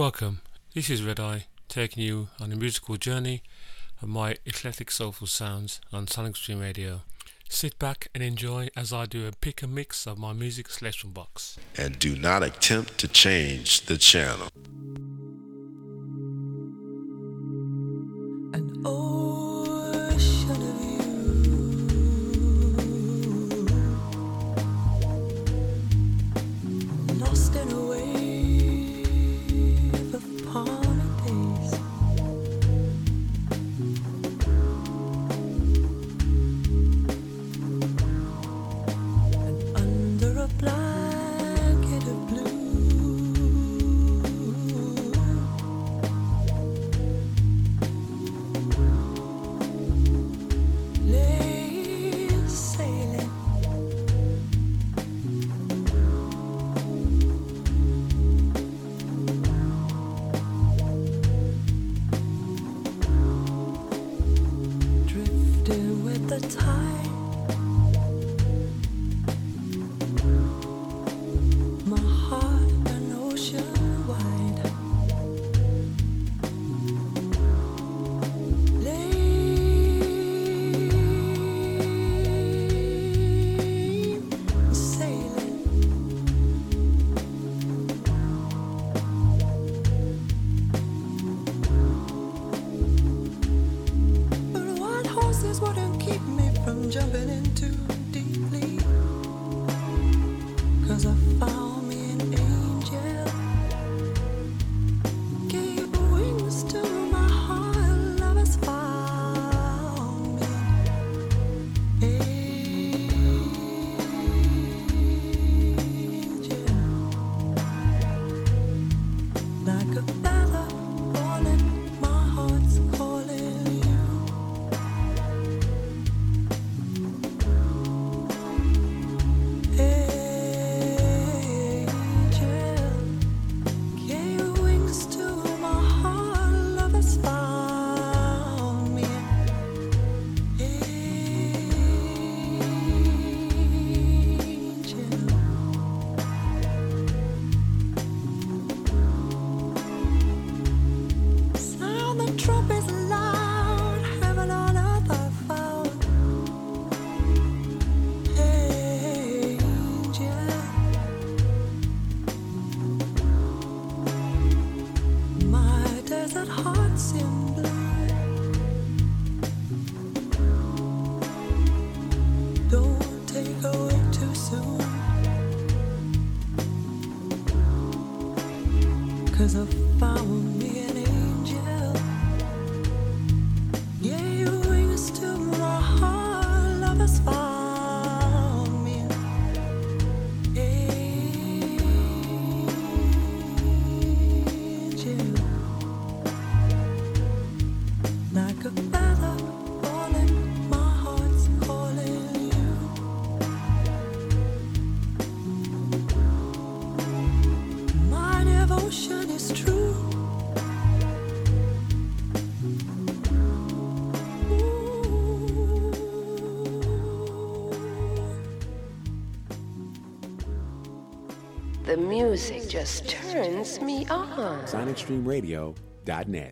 Welcome. This is Red Eye, taking you on a musical journey of my eclectic soulful sounds on Sonic Stream Radio. Sit back and enjoy as I do a pick and mix of my music selection box. And do not attempt to change the channel. Just turns me on. SonicStreamRadio.net.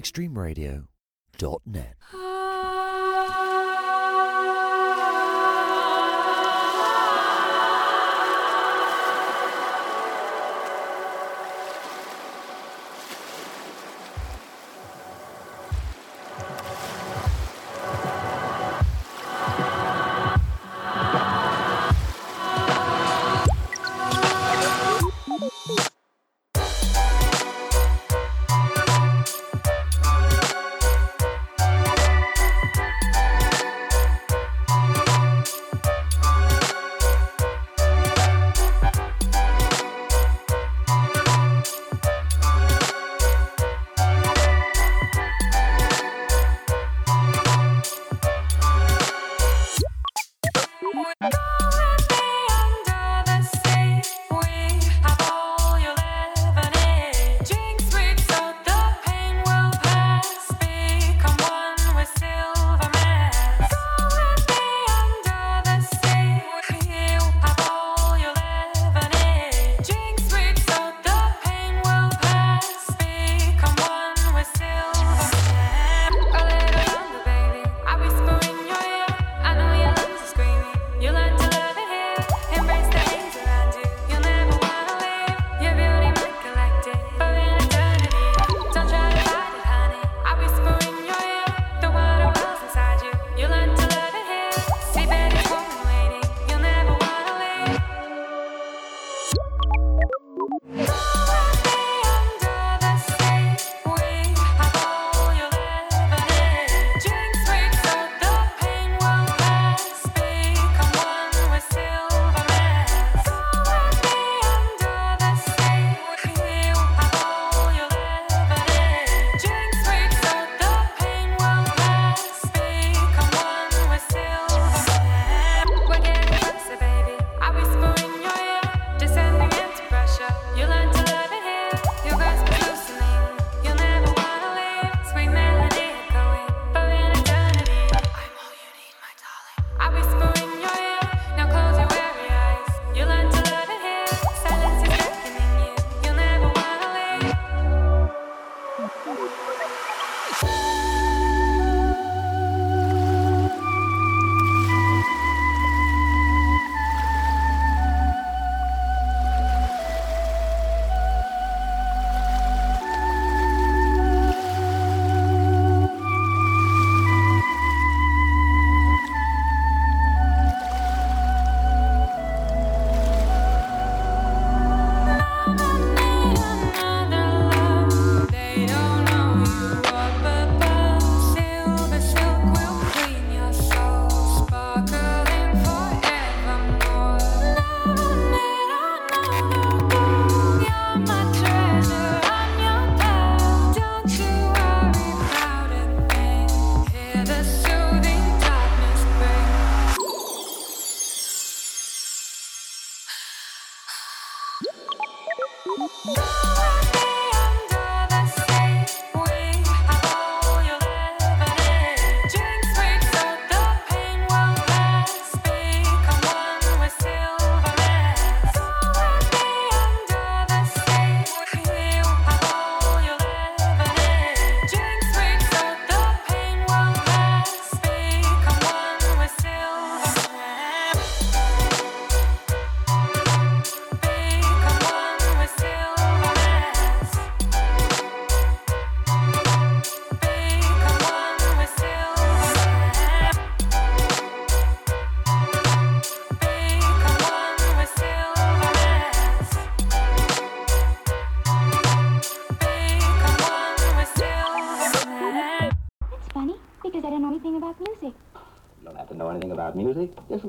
sonicstreamradio.net.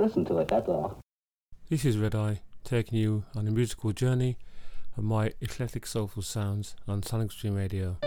listen to it, that's all. This is Red Eye, taking you on a musical journey of my eclectic soulful sounds on Sonic Stream Radio.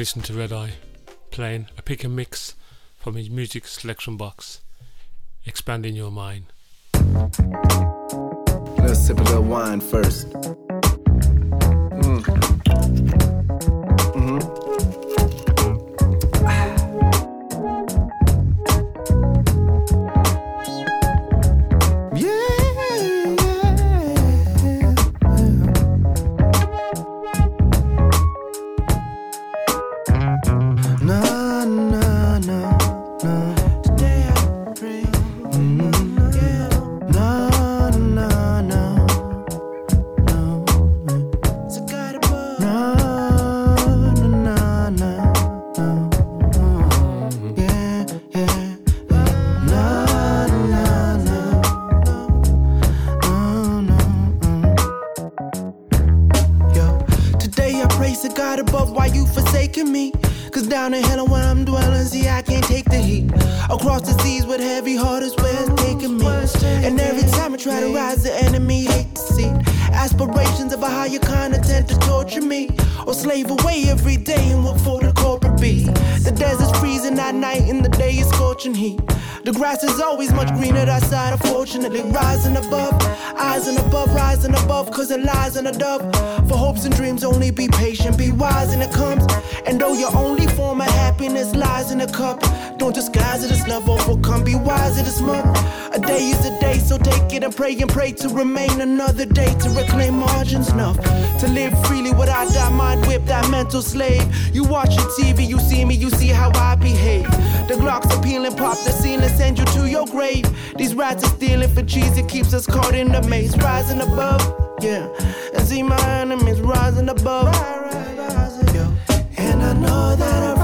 You're to Red Eye, playing a pick and mix from his music selection box, expanding your mind. Let's sip a little wine first. Cause lies in a dove. For hopes and dreams, only be patient, be wise and it comes. And though your only form of happiness lies in a cup, don't disguise it as love overcome, be wise it as much. A day is a day, so take it and pray and pray to remain another day to reclaim margins enough. To live freely without that mind whip, that mental slave. You watch your TV, you see me, you see how I behave. The Glocks are peeling, pop the ceiling, send you to your grave. These rats are stealing for cheese, it keeps us caught in the maze. Rising above, yeah. And see my enemies rising above. Yo. And I know that I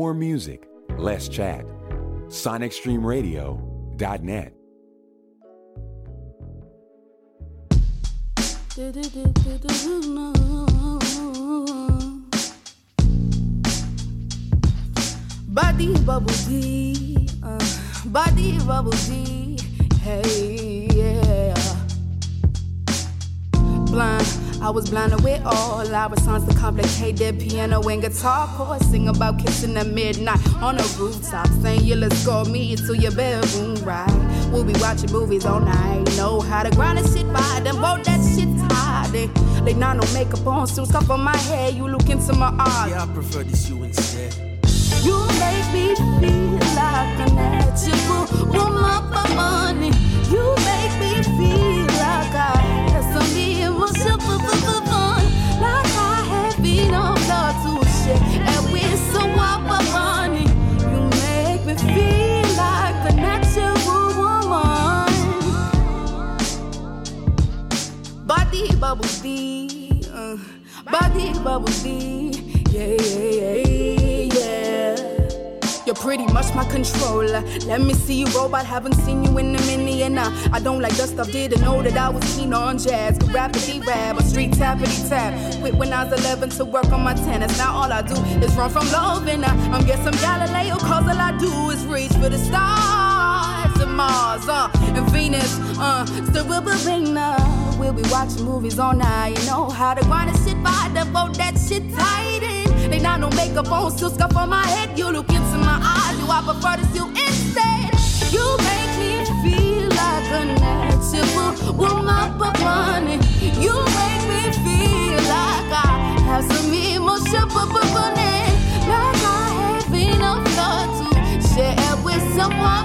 More music, less chat. SonicStreamRadio.net. Body bubble tea, uh, body bubble tea, hey yeah. Blind I was blind away all our songs to complicated piano and guitar chords. Sing about kissing at midnight on a rooftop. Saying you let's go meet to your bedroom, right? We'll be watching movies all night. Know how to grind and shit by them, both that shit tired. They, they not no makeup on, suits up on my head. You look into my eyes. Yeah, I prefer this you instead. You make me feel like a natural woman for money. You make me feel. bubble tea, uh, body bubble tea, yeah, yeah, yeah, yeah. You're pretty much my controller. Let me see you, robot. Haven't seen you in a minute, and I, I don't like dust stuff. Didn't know that I was keen on jazz, good rapidly rap, a street tappity tap. Quit when I was 11 to work on my tennis. Now all I do is run from love, and I, I'm guessing Galileo, cause all I do is reach for the stars and Mars, uh, and Venus, uh, still we'll be ring, uh, we'll be watching movies all night. You know how to grind and sit by the boat, that shit tight in. They not no makeup on, still scuff on my head. You look into my eyes, you I prefer to see you instead. You make me feel like a natural woman, but money. You make me feel like I have some emotion, but but money.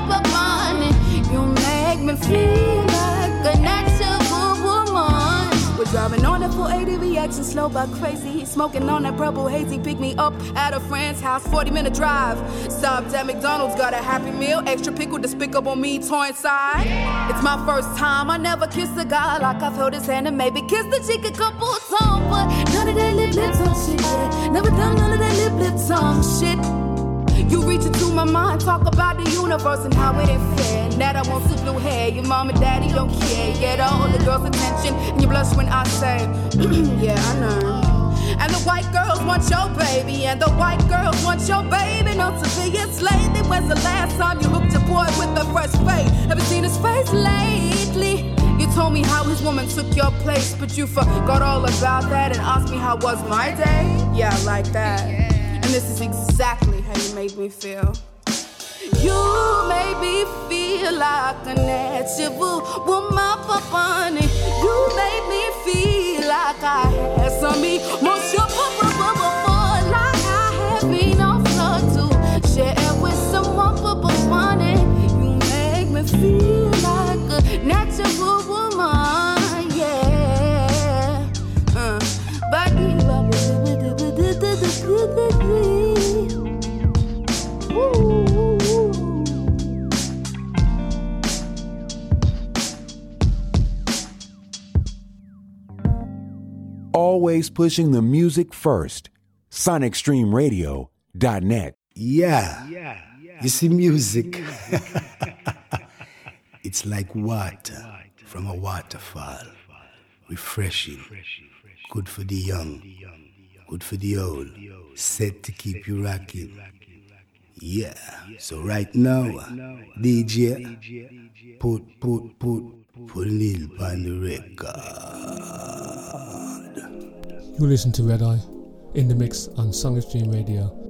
With money. You make me feel like a natural woman. We're driving on the 480 reaction slow but crazy. Smoking on that purple hazy. Pick me up at a friend's house, 40 minute drive. Stopped at McDonald's, got a happy meal. Extra pickle despicable me, torn side. It's my first time. I never kissed a guy like I've held his hand and maybe kissed the chick a couple times. But none of that lip lip shit. Never done none of that lip lip tongue shit. You reach into my mind, talk about the universe and how it ain't fair. That I want super blue hair, your mom and daddy don't care. Get all the girls' attention and you blush when I say, Yeah, I know. And the white girls want your baby, and the white girls want your baby. Not to be a slave. Then when's the last time you hooked your boy with a fresh face? You seen his face lately? You told me how his woman took your place, but you forgot all about that and asked me how was my day. Yeah, like that. And this is exactly how you made me feel. You made me feel like a natural woman for funny. You made me feel like I had some emotion for like I have enough love to share with someone for funny. You make me feel Always pushing the music first. SonicStreamRadio.net. Yeah. Yeah. You see, music. it's like water from a waterfall. Refreshing. Good for the young. Good for the old. Set to keep you rocking. Yeah. So right now, DJ, put, put, put, put a little on the record. You listen to Red Eye in the mix on Sonic Stream Radio.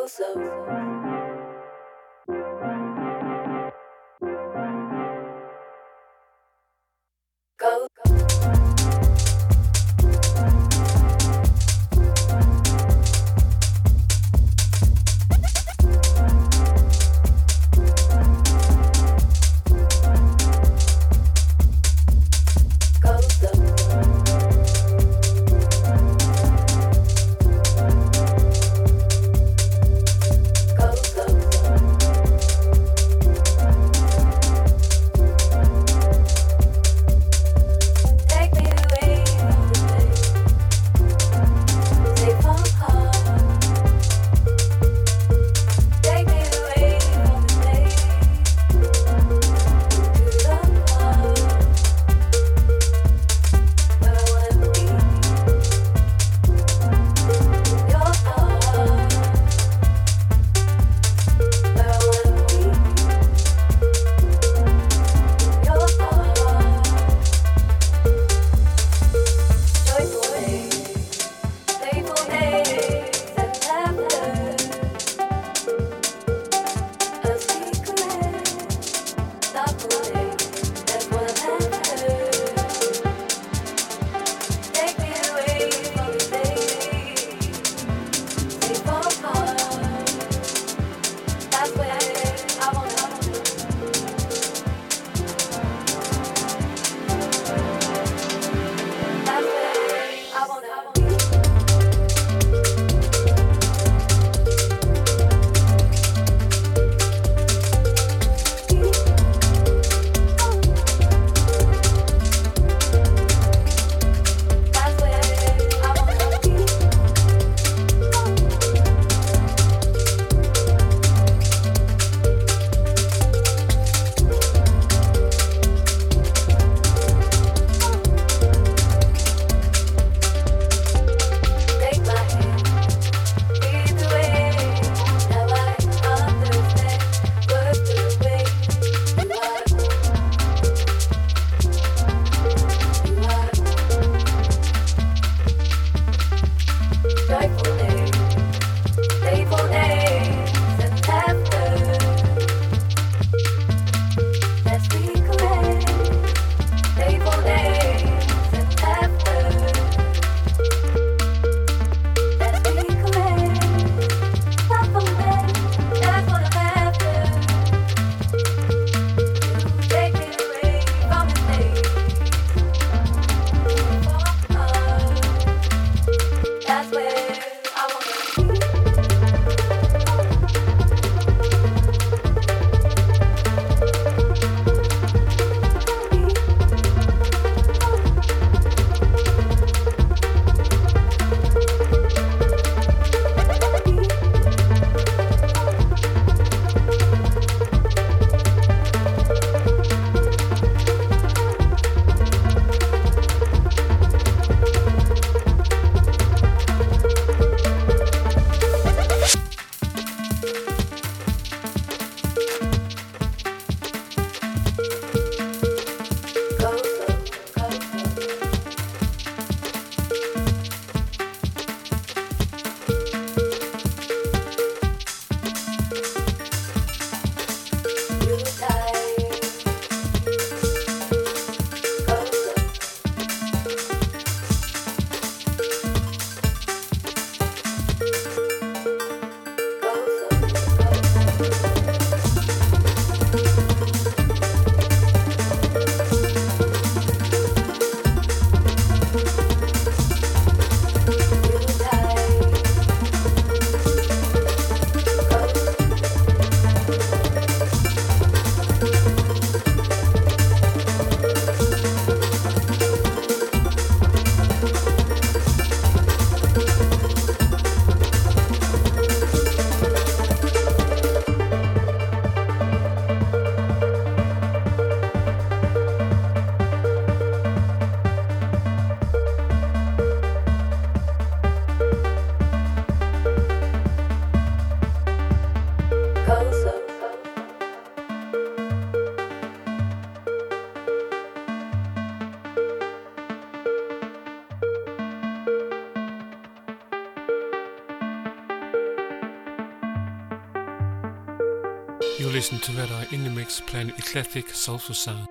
Go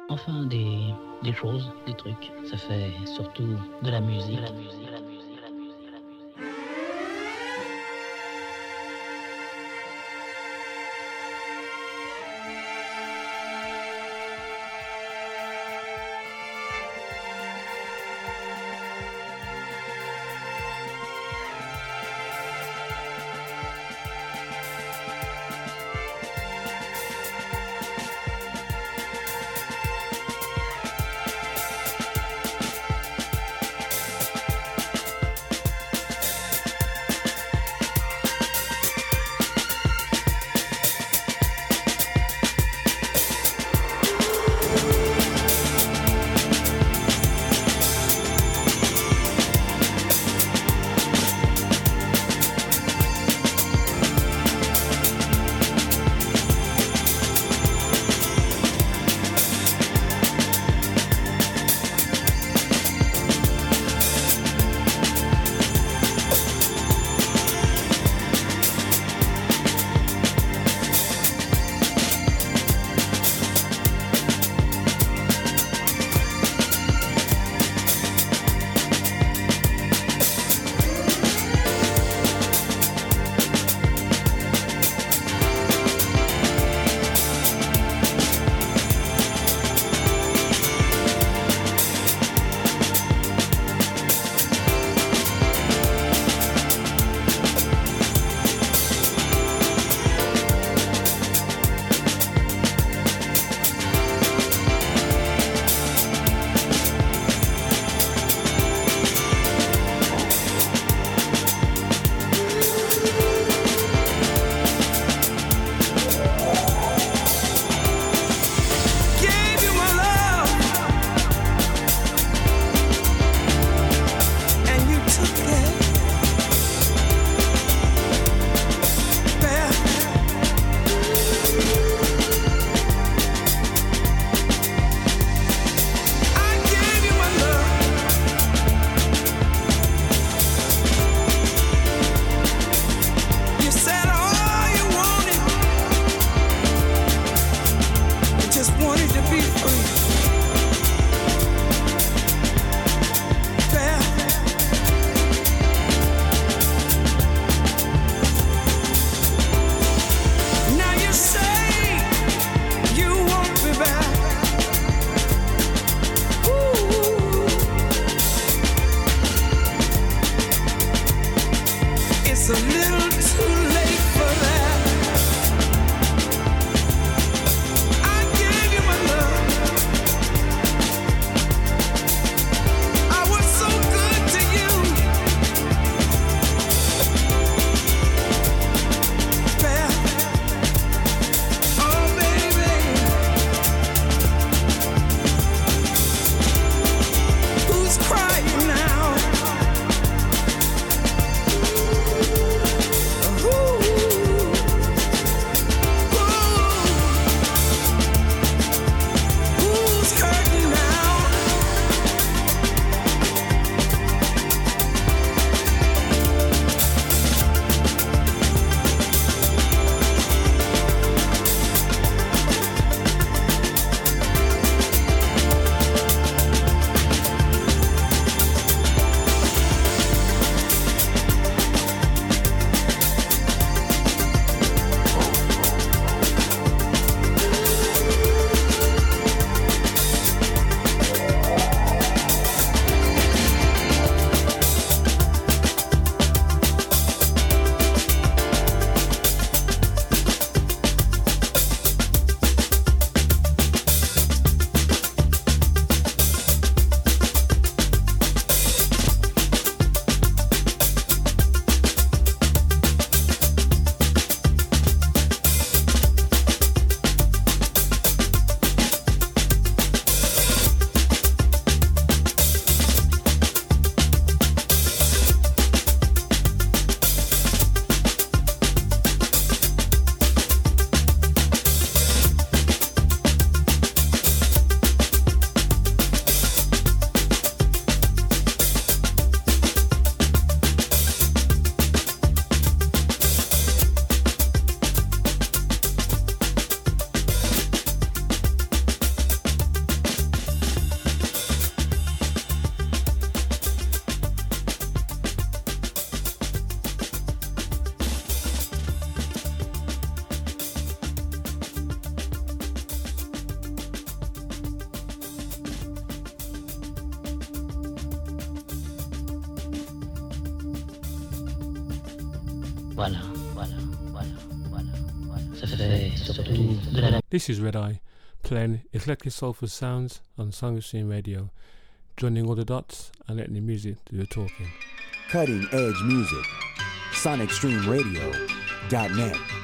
Enfin, des, des choses, des trucs. Ça fait surtout de la musique. This is Red Eye, playing eclectic soulful sounds on Stream Radio, joining all the dots and letting the music do the talking. Cutting edge music. SonicStreamRadio.net.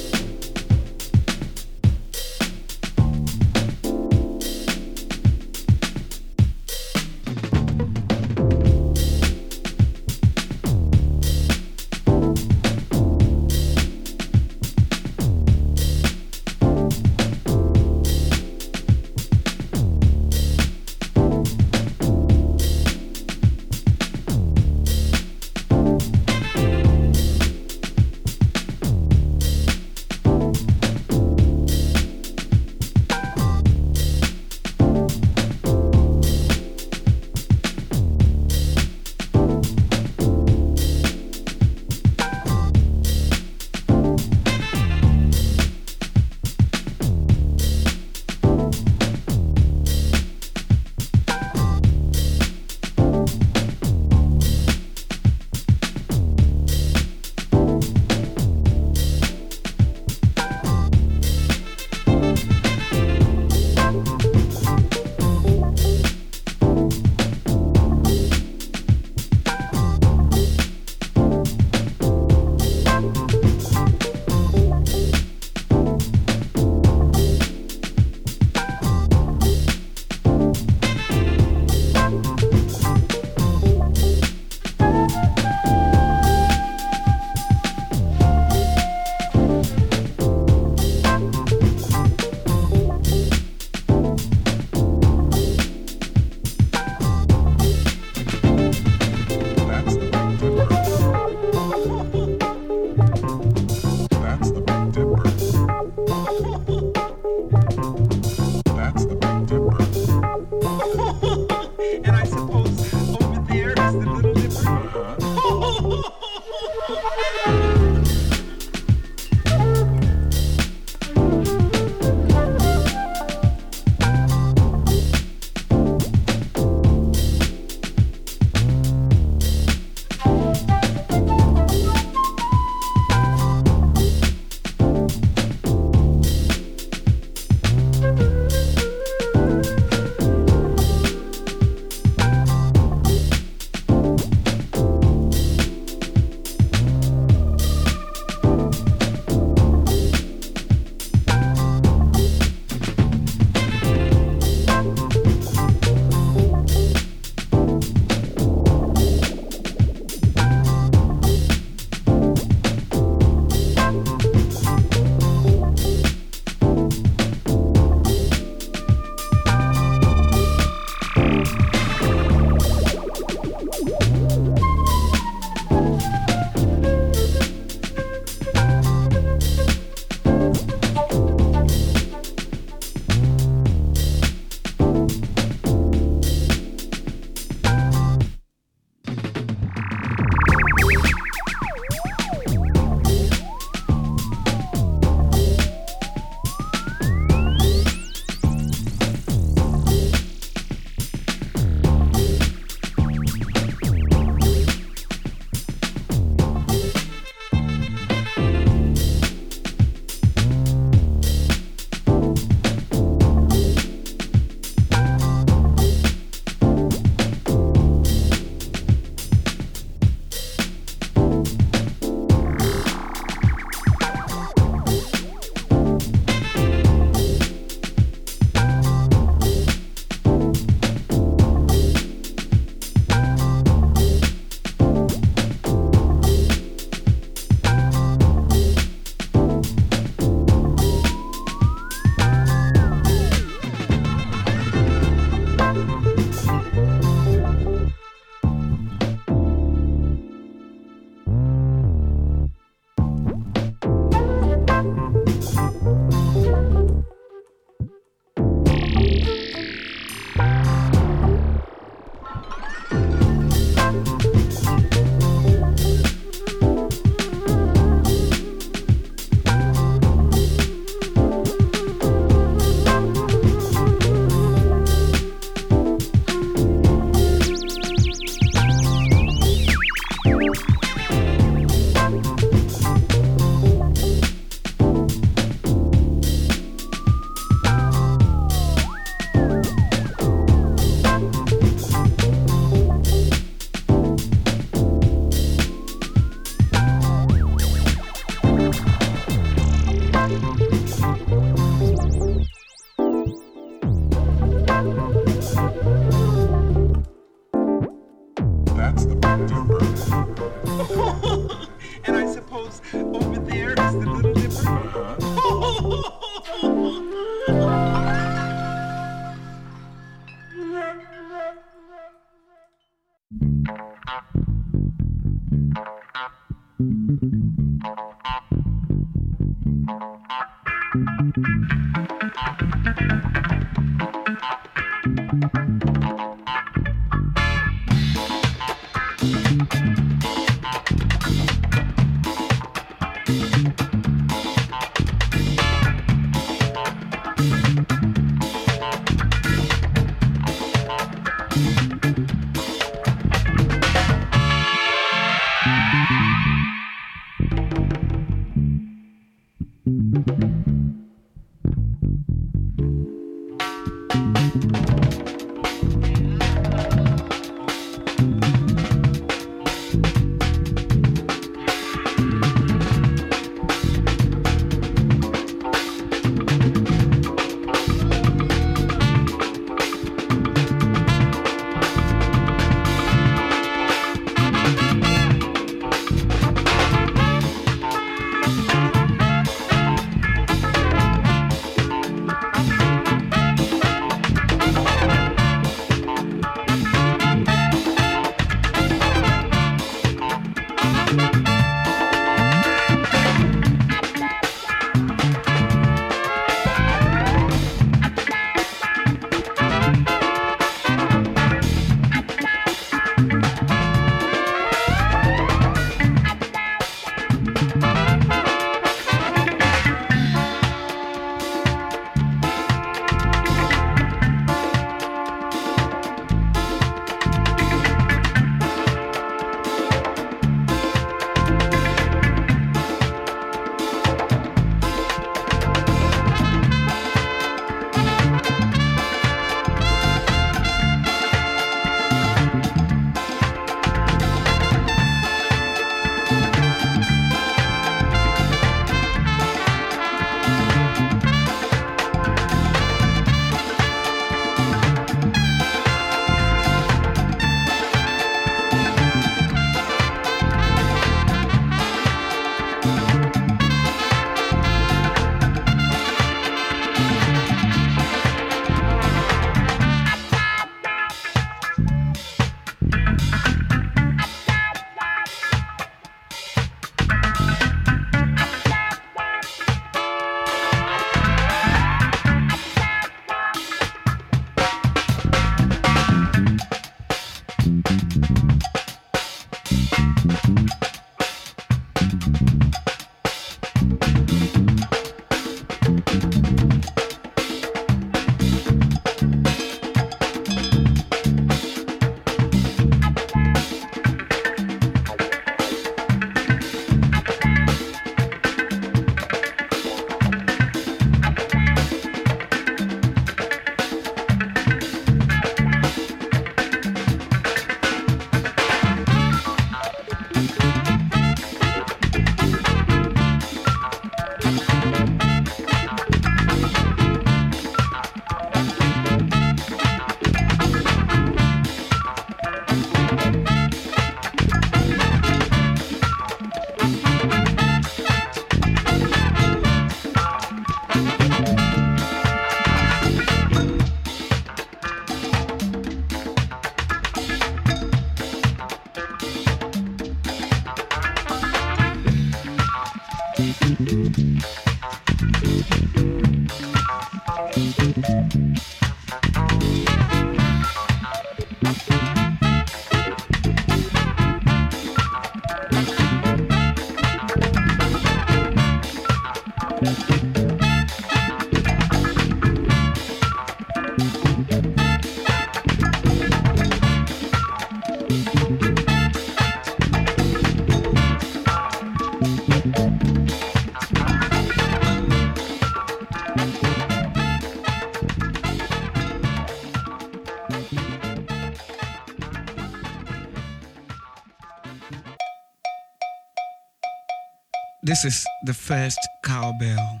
is the first cowbell.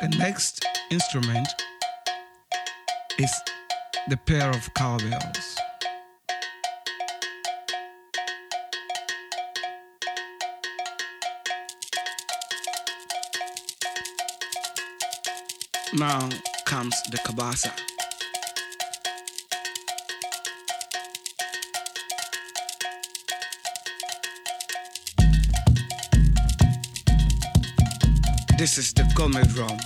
The next instrument is the pair of cowbells. Now comes the cabasa. This is the Gome drum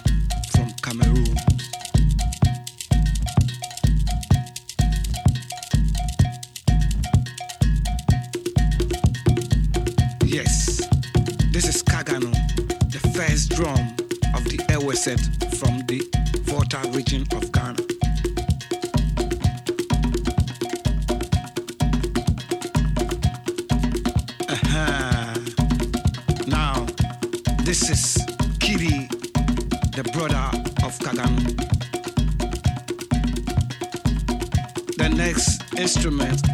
from Cameroon. Yes, this is Kagano, the first drum of the Ewe set from the Volta region of Ghana. Uh-huh. Now, this is Kiri, the brother of Kagano. The next instruments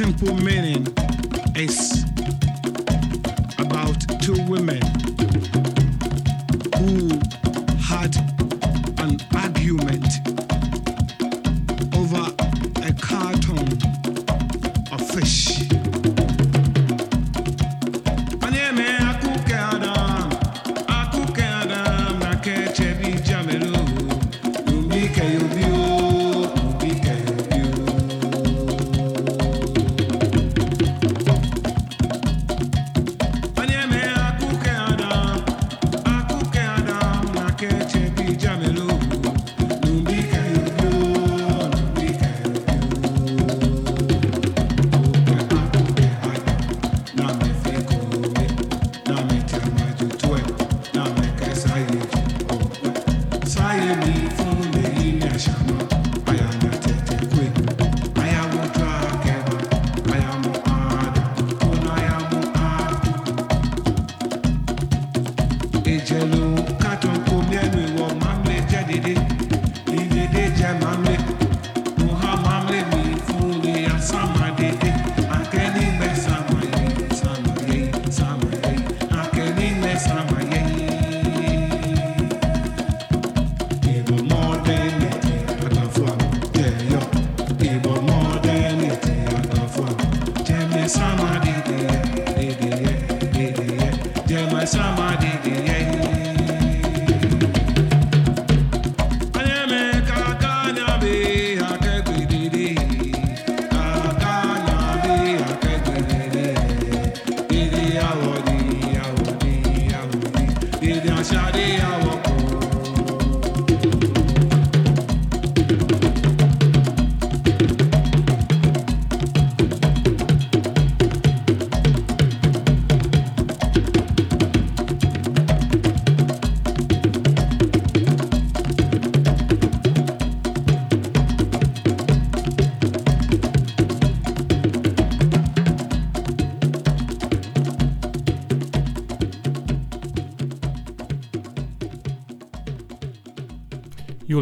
simple meaning is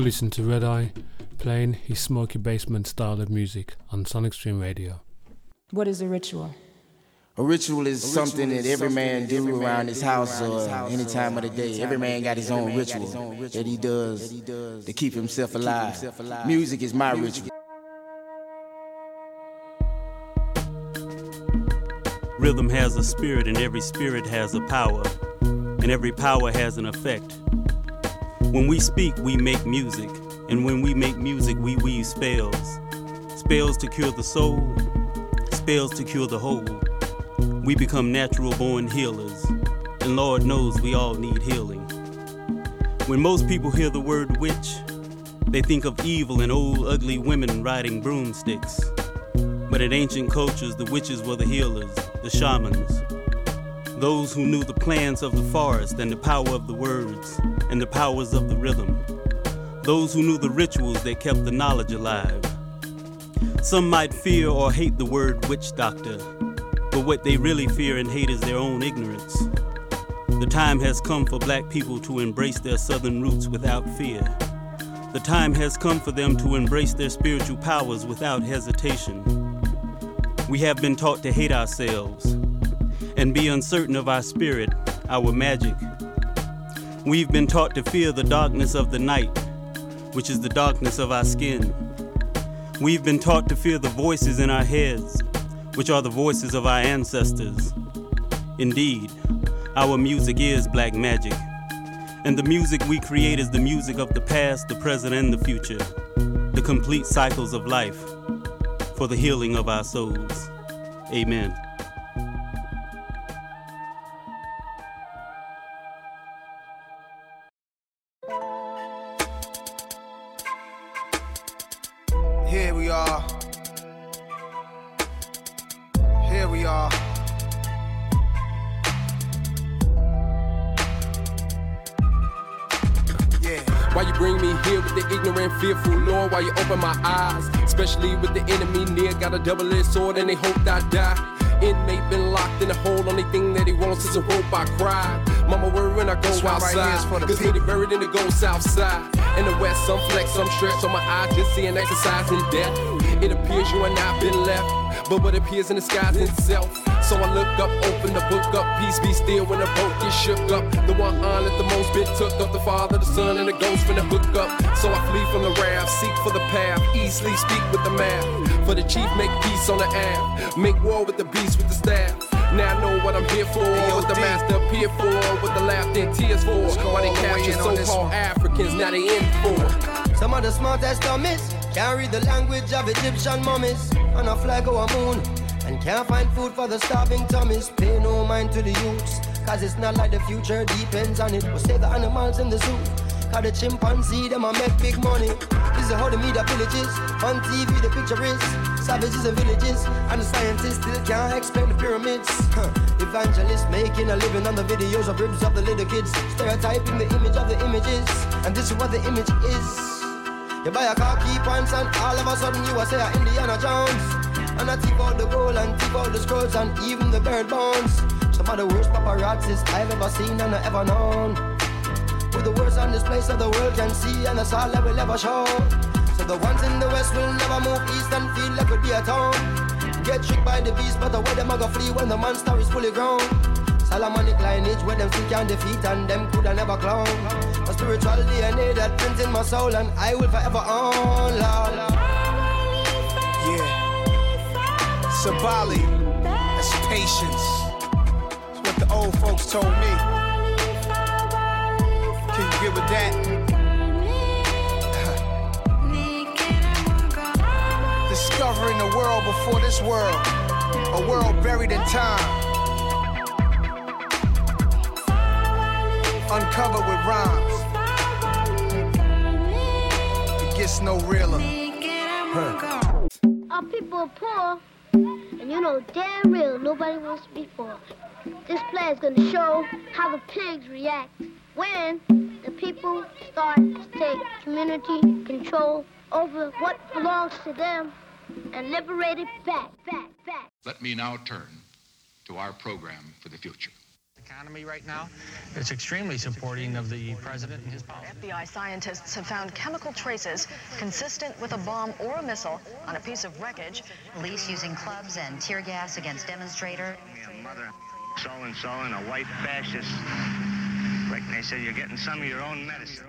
listen to Red Eye playing his smoky basement style of music on Sonic Stream Radio. What is a ritual? A ritual is something that every man do around his house uh, or any time of the day. Every man got his own ritual that he does to keep himself alive. Music is my ritual. Rhythm has a spirit, and every spirit has a power, and every power has an effect. When we speak, we make music, and when we make music, we weave spells. Spells to cure the soul, spells to cure the whole. we become natural born healers. And Lord knows we all need healing. When most people hear the word witch, they think of evil and old ugly women riding broomsticks. But in ancient cultures, the witches were the healers, the shamans, those who knew the plans of the forest and the power of the words and the powers of the rhythm, those who knew the rituals that kept the knowledge alive. Some might fear or hate the word witch doctor, but what they really fear and hate is their own ignorance. The time has come for black people to embrace their southern roots without fear. The time has come for them to embrace their spiritual powers without hesitation. We have been taught to hate ourselves and be uncertain of our spirit, our magic. We've been taught to fear the darkness of the night, which is the darkness of our skin. We've been taught to fear the voices in our heads, which are the voices of our ancestors. Indeed, our music is black magic. And the music we create is the music of the past, the present, and the future. The complete cycles of life for the healing of our souls. Amen. Sword and they hope I die. Inmate been locked in a hole, only thing that he wants is a rope. I cry. Mama worry when I go right outside. here is for the Cause they buried in the gold south side. In the west, some flex, some stretch on my eyes, just seeing exercise in death. It appears you and I been left, but what appears in the skies itself. So I look up, open the book up, peace be still when the boat gets shook up. The one honored the most been took up, the Father, the Son, and the Ghost finna hook up. So I flee from the wrath, seek for the path, easily speak with the math. For the chief, make peace on the app, make war with the beast with the staff. Now I know what I'm here for, what the master appeared for, what the laughter and tears for. Why they capture on so-called. Africans, now they in for. Some of the smartest dummies can't read the language of Egyptian mummies and a flag go a moon and can't find food for the starving tummies. Pay no mind to the youths, cause it's not like the future depends on it. We'll save the animals in the zoo. Cause the chimpanzee, them a make big money. This is how the media villages. On TV, the picture is savages and villages. And the scientists still can't explain the pyramids. Evangelists making a living on the videos of ribs of the little kids. Stereotyping the image of the images. And this is what the image is. You buy a car, key pants, and all of a sudden you are say a Indiana Jones. And I tip out the gold and tip out the scrolls and even the bird bones. Some of the worst paparazzis I've ever seen and I ever known. With the worst on display so the world can see and that's all that will ever show. So the ones in the west will never move east and feel like we'll be at home. Get tricked by the beast, but the way them a go flee when the monster is fully grown. Solomonic lineage where them still can defeat and them coulda never clone. A spiritual DNA that prints in my soul and I will forever own, Lord. Yeah. Sabali. That's patience. That's what the old folks told me. Can get with that? Discovering the world before this world. A world buried in time. Uncovered with rhymes. It gets no realer. Huh. Our people are poor, and you know damn real nobody wants to be poor. This play is gonna show how the pigs react when the people start to take community control over what belongs to them and liberate it back, back, back. Let me now turn to our program for the future. economy right now. It's extremely supporting of the president and his policy. FBI scientists have found chemical traces consistent with a bomb or a missile on a piece of wreckage. Police using clubs and tear gas against demonstrator. Mother so and so and a white fascist. They said you're getting some of your own medicine.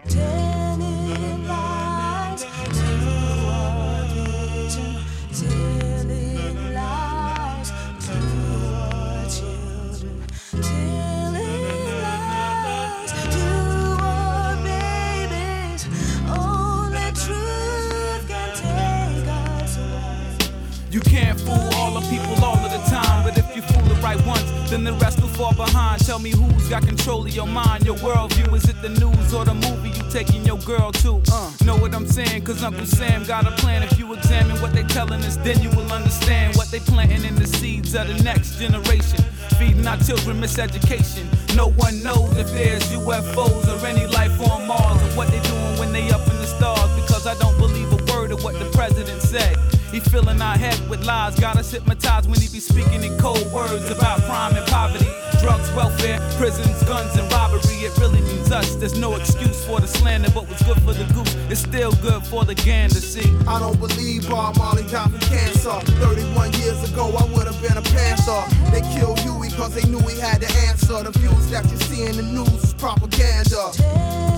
Tell me who's got control of your mind, your worldview. Is it the news or the movie you taking your girl to? Uh, know what I'm saying? Cause Uncle Sam got a plan. If you examine what they telling us, then you will understand what they planting in the seeds of the next generation. Feeding our children miseducation. No one knows if there's UFOs or any life on Mars or what they doing when they up in the stars. Because I don't believe a word of what the president said. He filling our head with lies, got us hypnotized when he be speaking in cold words about crime and poverty, drugs, welfare, prisons, guns, and robbery. It really means us. There's no excuse for the slander, but what's good for the goose is still good for the gander. See, I don't believe Bob Marley died from cancer. 31 years ago, I would have been a panther. They killed Huey cause they knew he had the answer. The views that you see in the news is propaganda.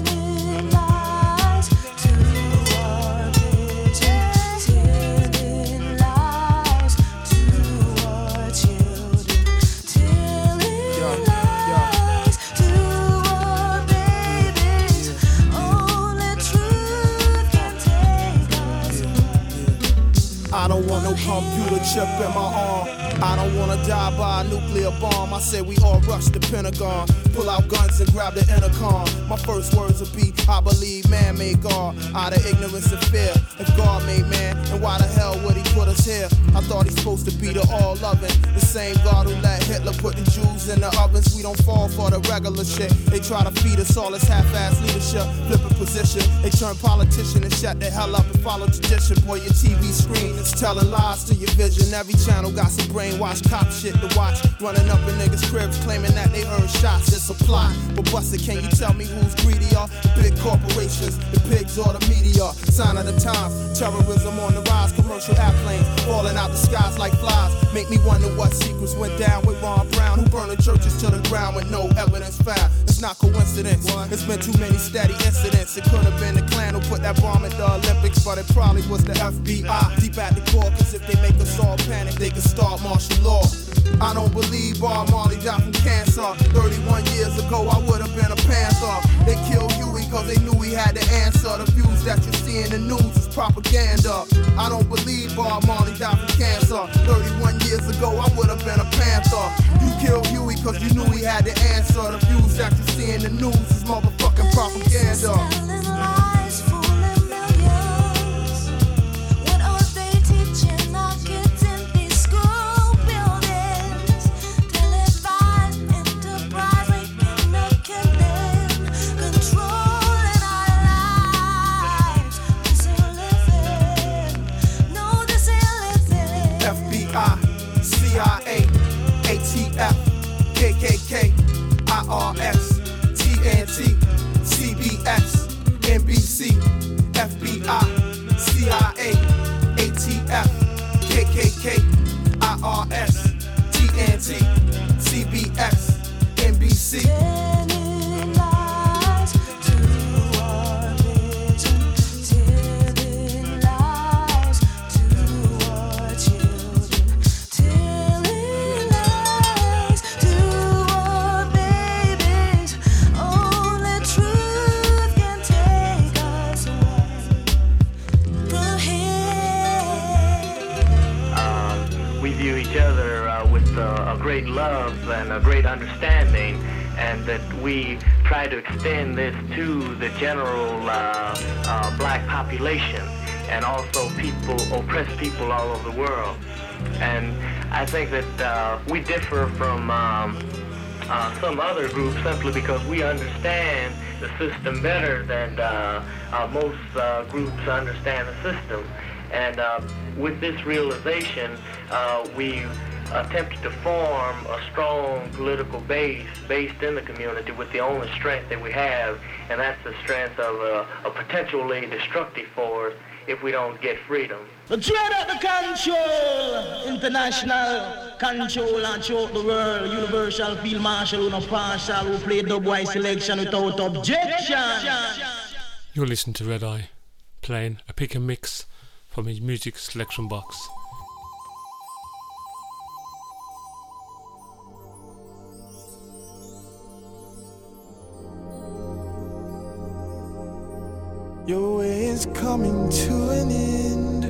Computer chip in my arm. I don't wanna die by a nuclear bomb. I said we all rush the Pentagon, pull out guns and grab the intercom. My first words will be, I believe man made God out of ignorance and fear. If God made man, then why the hell would he put us here? I thought he's supposed to be the all loving, the same God who let Hitler put the Jews in the ovens. We don't fall for the regular shit. They try to feed us all this half-ass leadership, flipping position. They turn politician and shut the hell up and follow tradition. Boy, your TV screen is telling lies to your vision. Every channel got some brainwashed cop shit to watch. Running up in niggas' cribs claiming that they earn shots. Plot. But Buster, can you tell me who's greedier? The big corporations, the pigs or the media? Sign of the times. Terrorism on the rise. Commercial airplanes falling out the skies like flies. Make me wonder what secrets went down with Ron Brown, who burned the churches to the ground with no evidence found. It's not coincidence. It's been too many steady incidents. It could have been the Klan who put that bomb at the Olympics, but it probably was the FBI. Deep at the core, cause if they make us all panic, they can start martial law. I don't believe Bob Marley died from cancer. 31 years ago, I would have been a panther. They killed Huey cause they knew he had the answer. The views that you see in the news is propaganda. I don't believe Bob Marley died from cancer. 31 years ago, I would have been a panther. You killed Huey cause you knew he had the answer. The views that you see in the news is motherfucking propaganda. NBC, great love and a great understanding, and that we try to extend this to the general uh, uh, black population and also people, oppressed people all over the world. And I think that uh, we differ from um, uh, some other groups simply because we understand the system better than uh, uh, most groups understand the system. And with this realization, we attempted to form a strong political base based in the community with the only strength that we have, and that's the strength of a, a potentially destructive force if we don't get freedom. The trade at the control, international control and throughout the world, universal field marshal, no partial, who play dubwise selection without objection. You're listening to Red Eye, playing a pick and mix from his music selection box. Your way is coming to an end,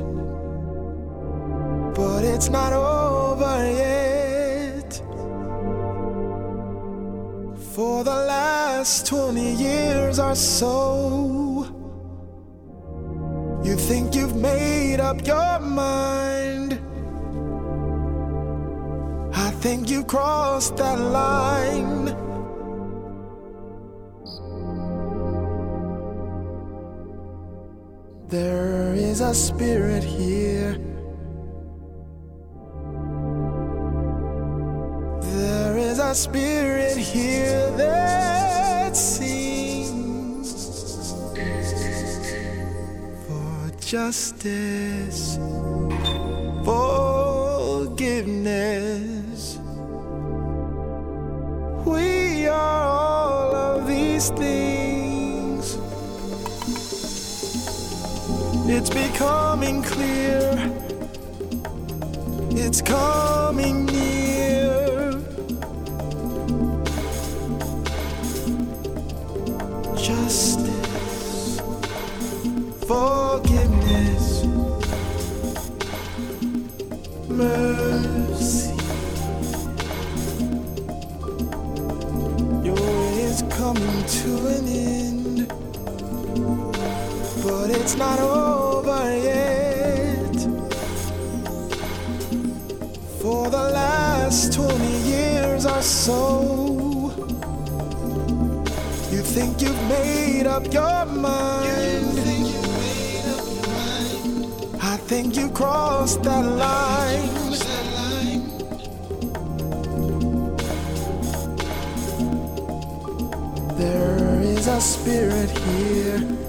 but it's not over yet. For the last 20 years or so, you think you've made up your mind. I think you crossed that line. There is a spirit here. There is a spirit here that sings for justice, forgiveness. We are all of these things. It's becoming clear. It's coming near. Justice, forgiveness, mercy. Your way is coming to an end, it's not over yet. For the last 20 years or so, you think you've made up your mind. I think you crossed that line. There is a spirit here.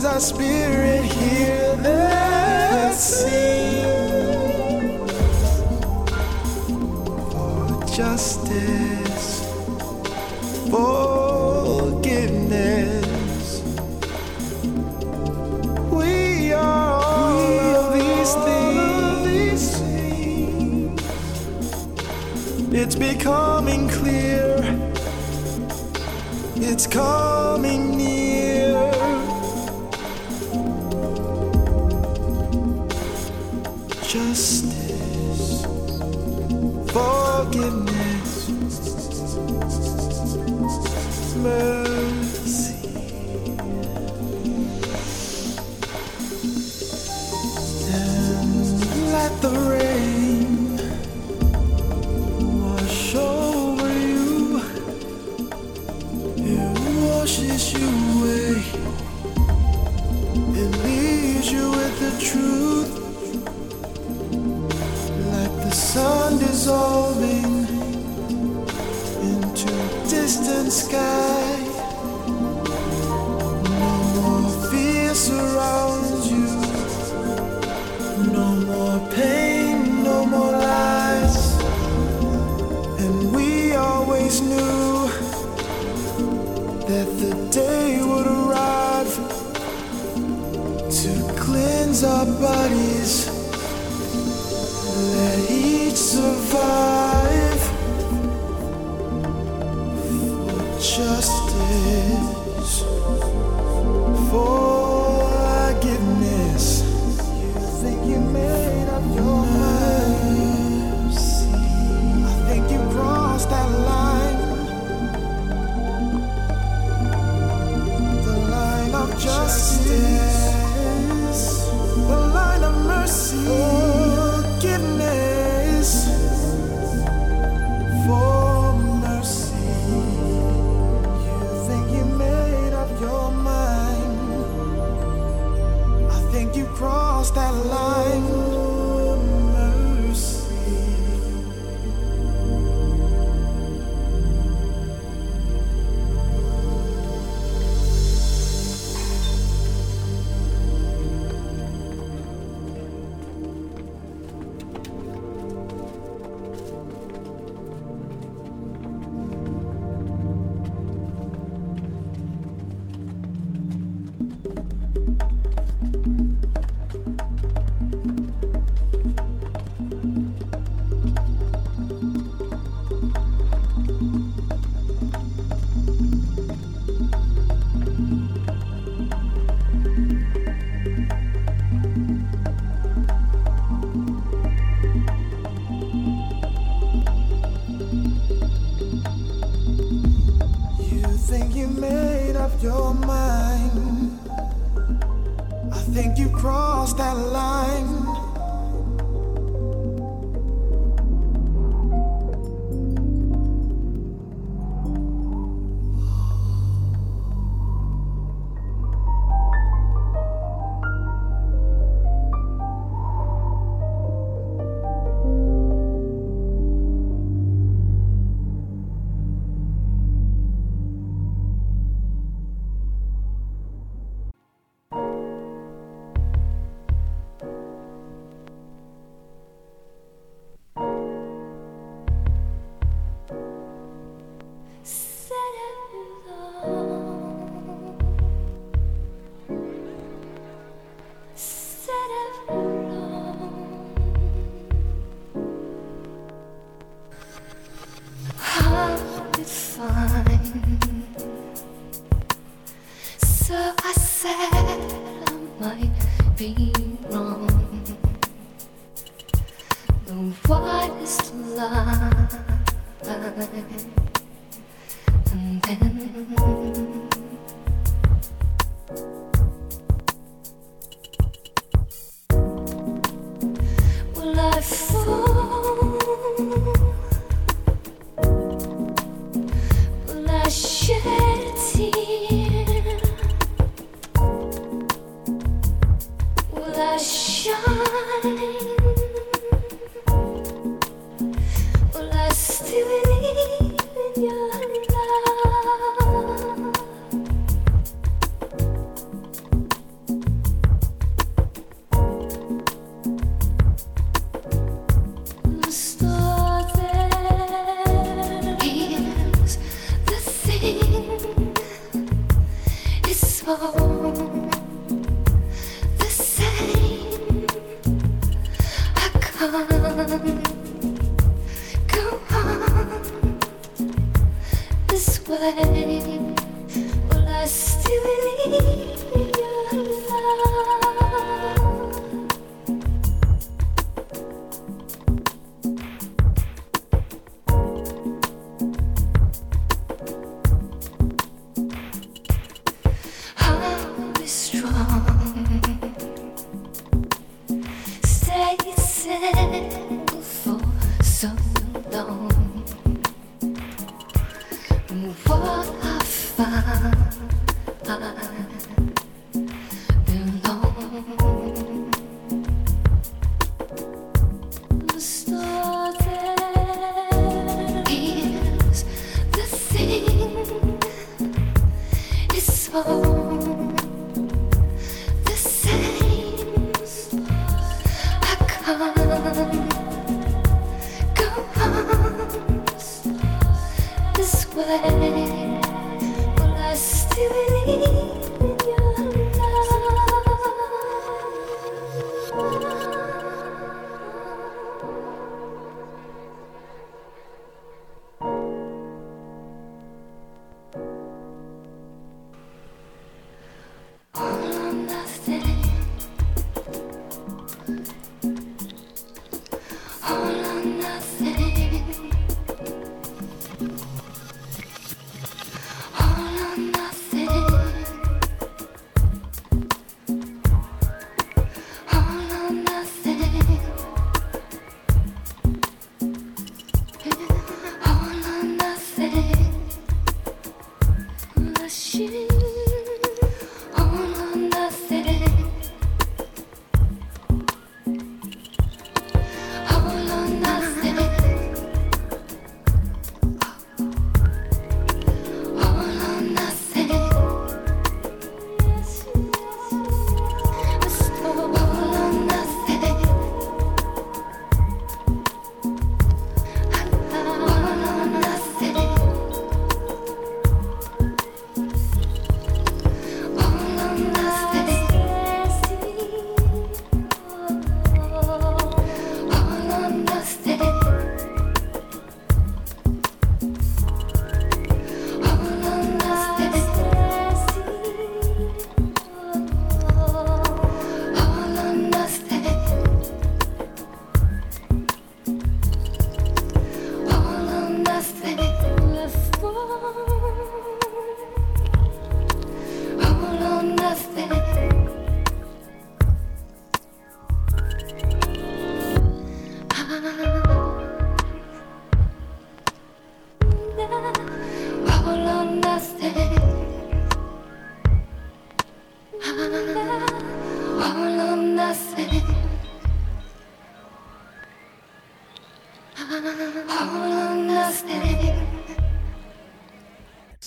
There is a spirit here that sings for justice, forgiveness. We are all of these things. It's becoming clear. It's coming near. Justice, forgiveness, mercy.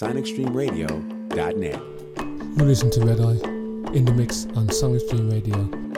sonicstreamradio.net. You listen to Red Eye in the mix on Sonic Stream Radio.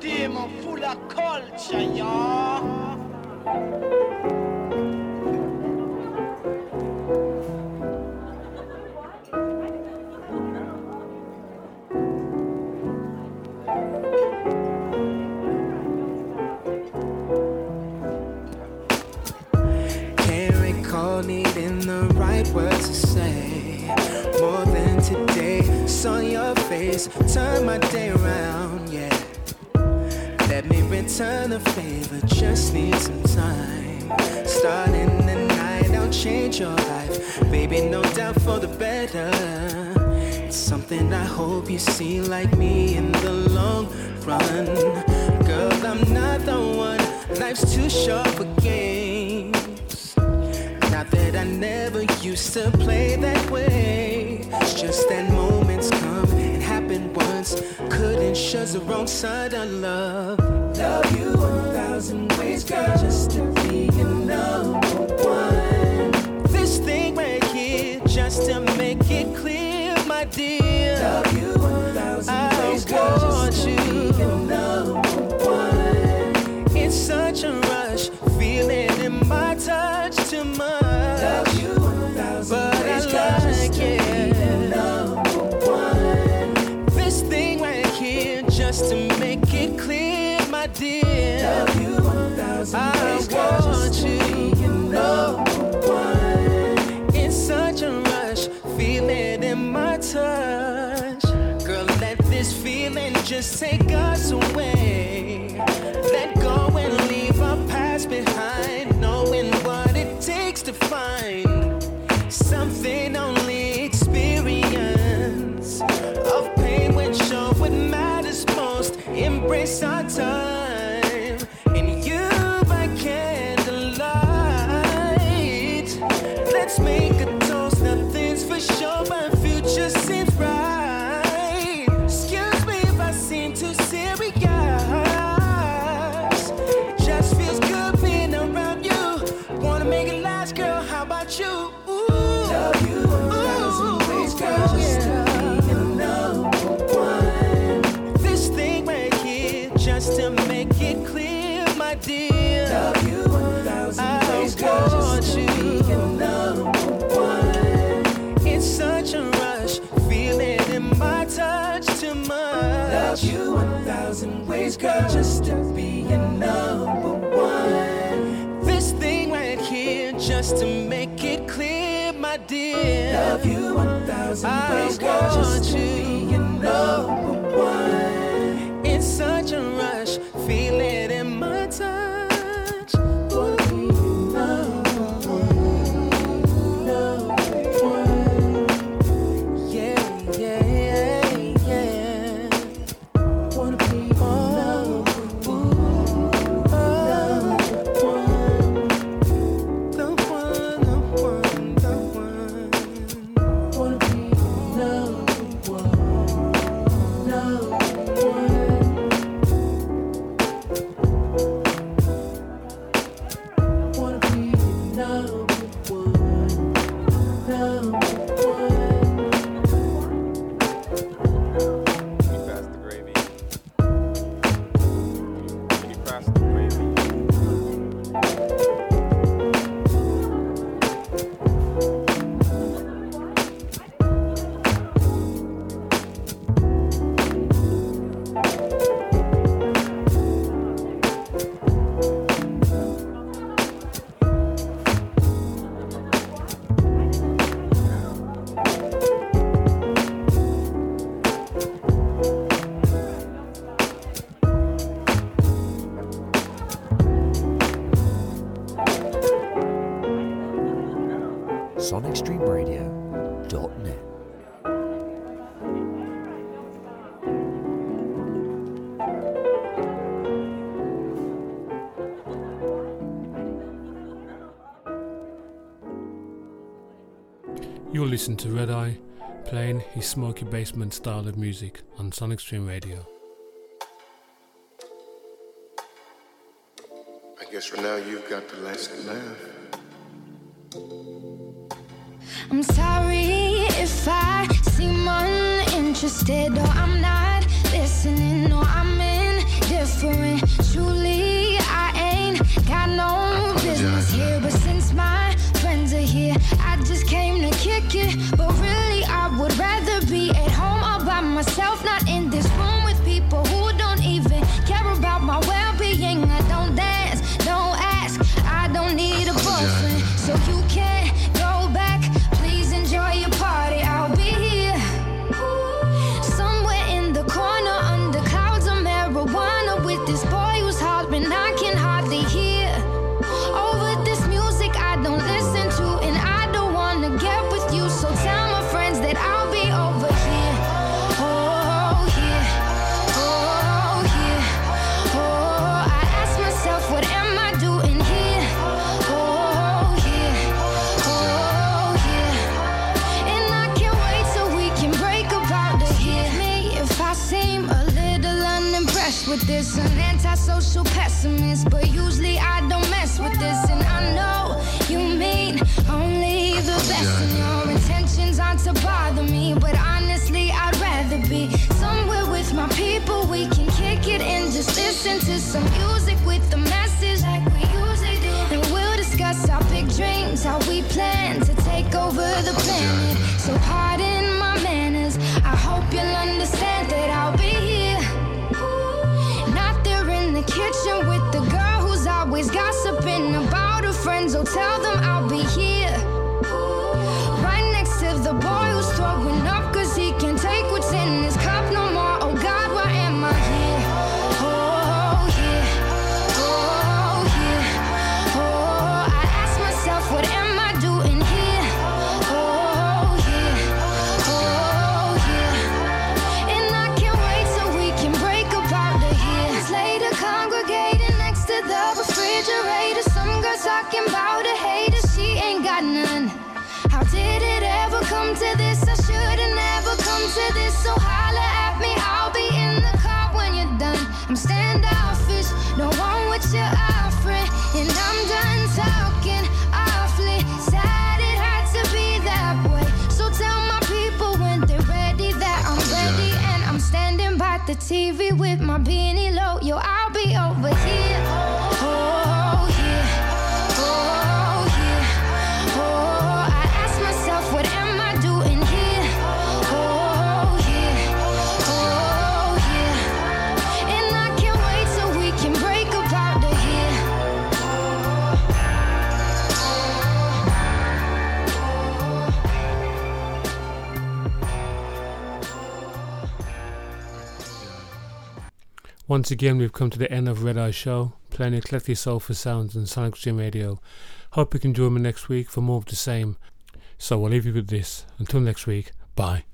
demon full of culture, y'all. suddenly just take us away. thousand ways just to be love listen to Red Eye playing his smoky basement style of music on Sonic Stream Radio. I guess for now you've got the last laugh. I'm sorry if I seem uninterested or I'm not listening or I'm indifferent. Truly, I ain't got no business here, but since my friends are here, I ticket, but really I would rather be at home all by myself, not in this room. Listen to some music with the message like we usually do. And we'll discuss our big dreams, how we plan to take over the planet. So pardon my manners. I hope you'll understand that I'll be here. Not there in the kitchen with the girl who's always gossiping about her friends. Oh, tell them Once again, we've come to the end of Red Eye Show, playing eclectic soulful sounds on Sonic Stream Radio. Hope you can join me next week for more of the same. So I'll leave you with this. Until next week, bye.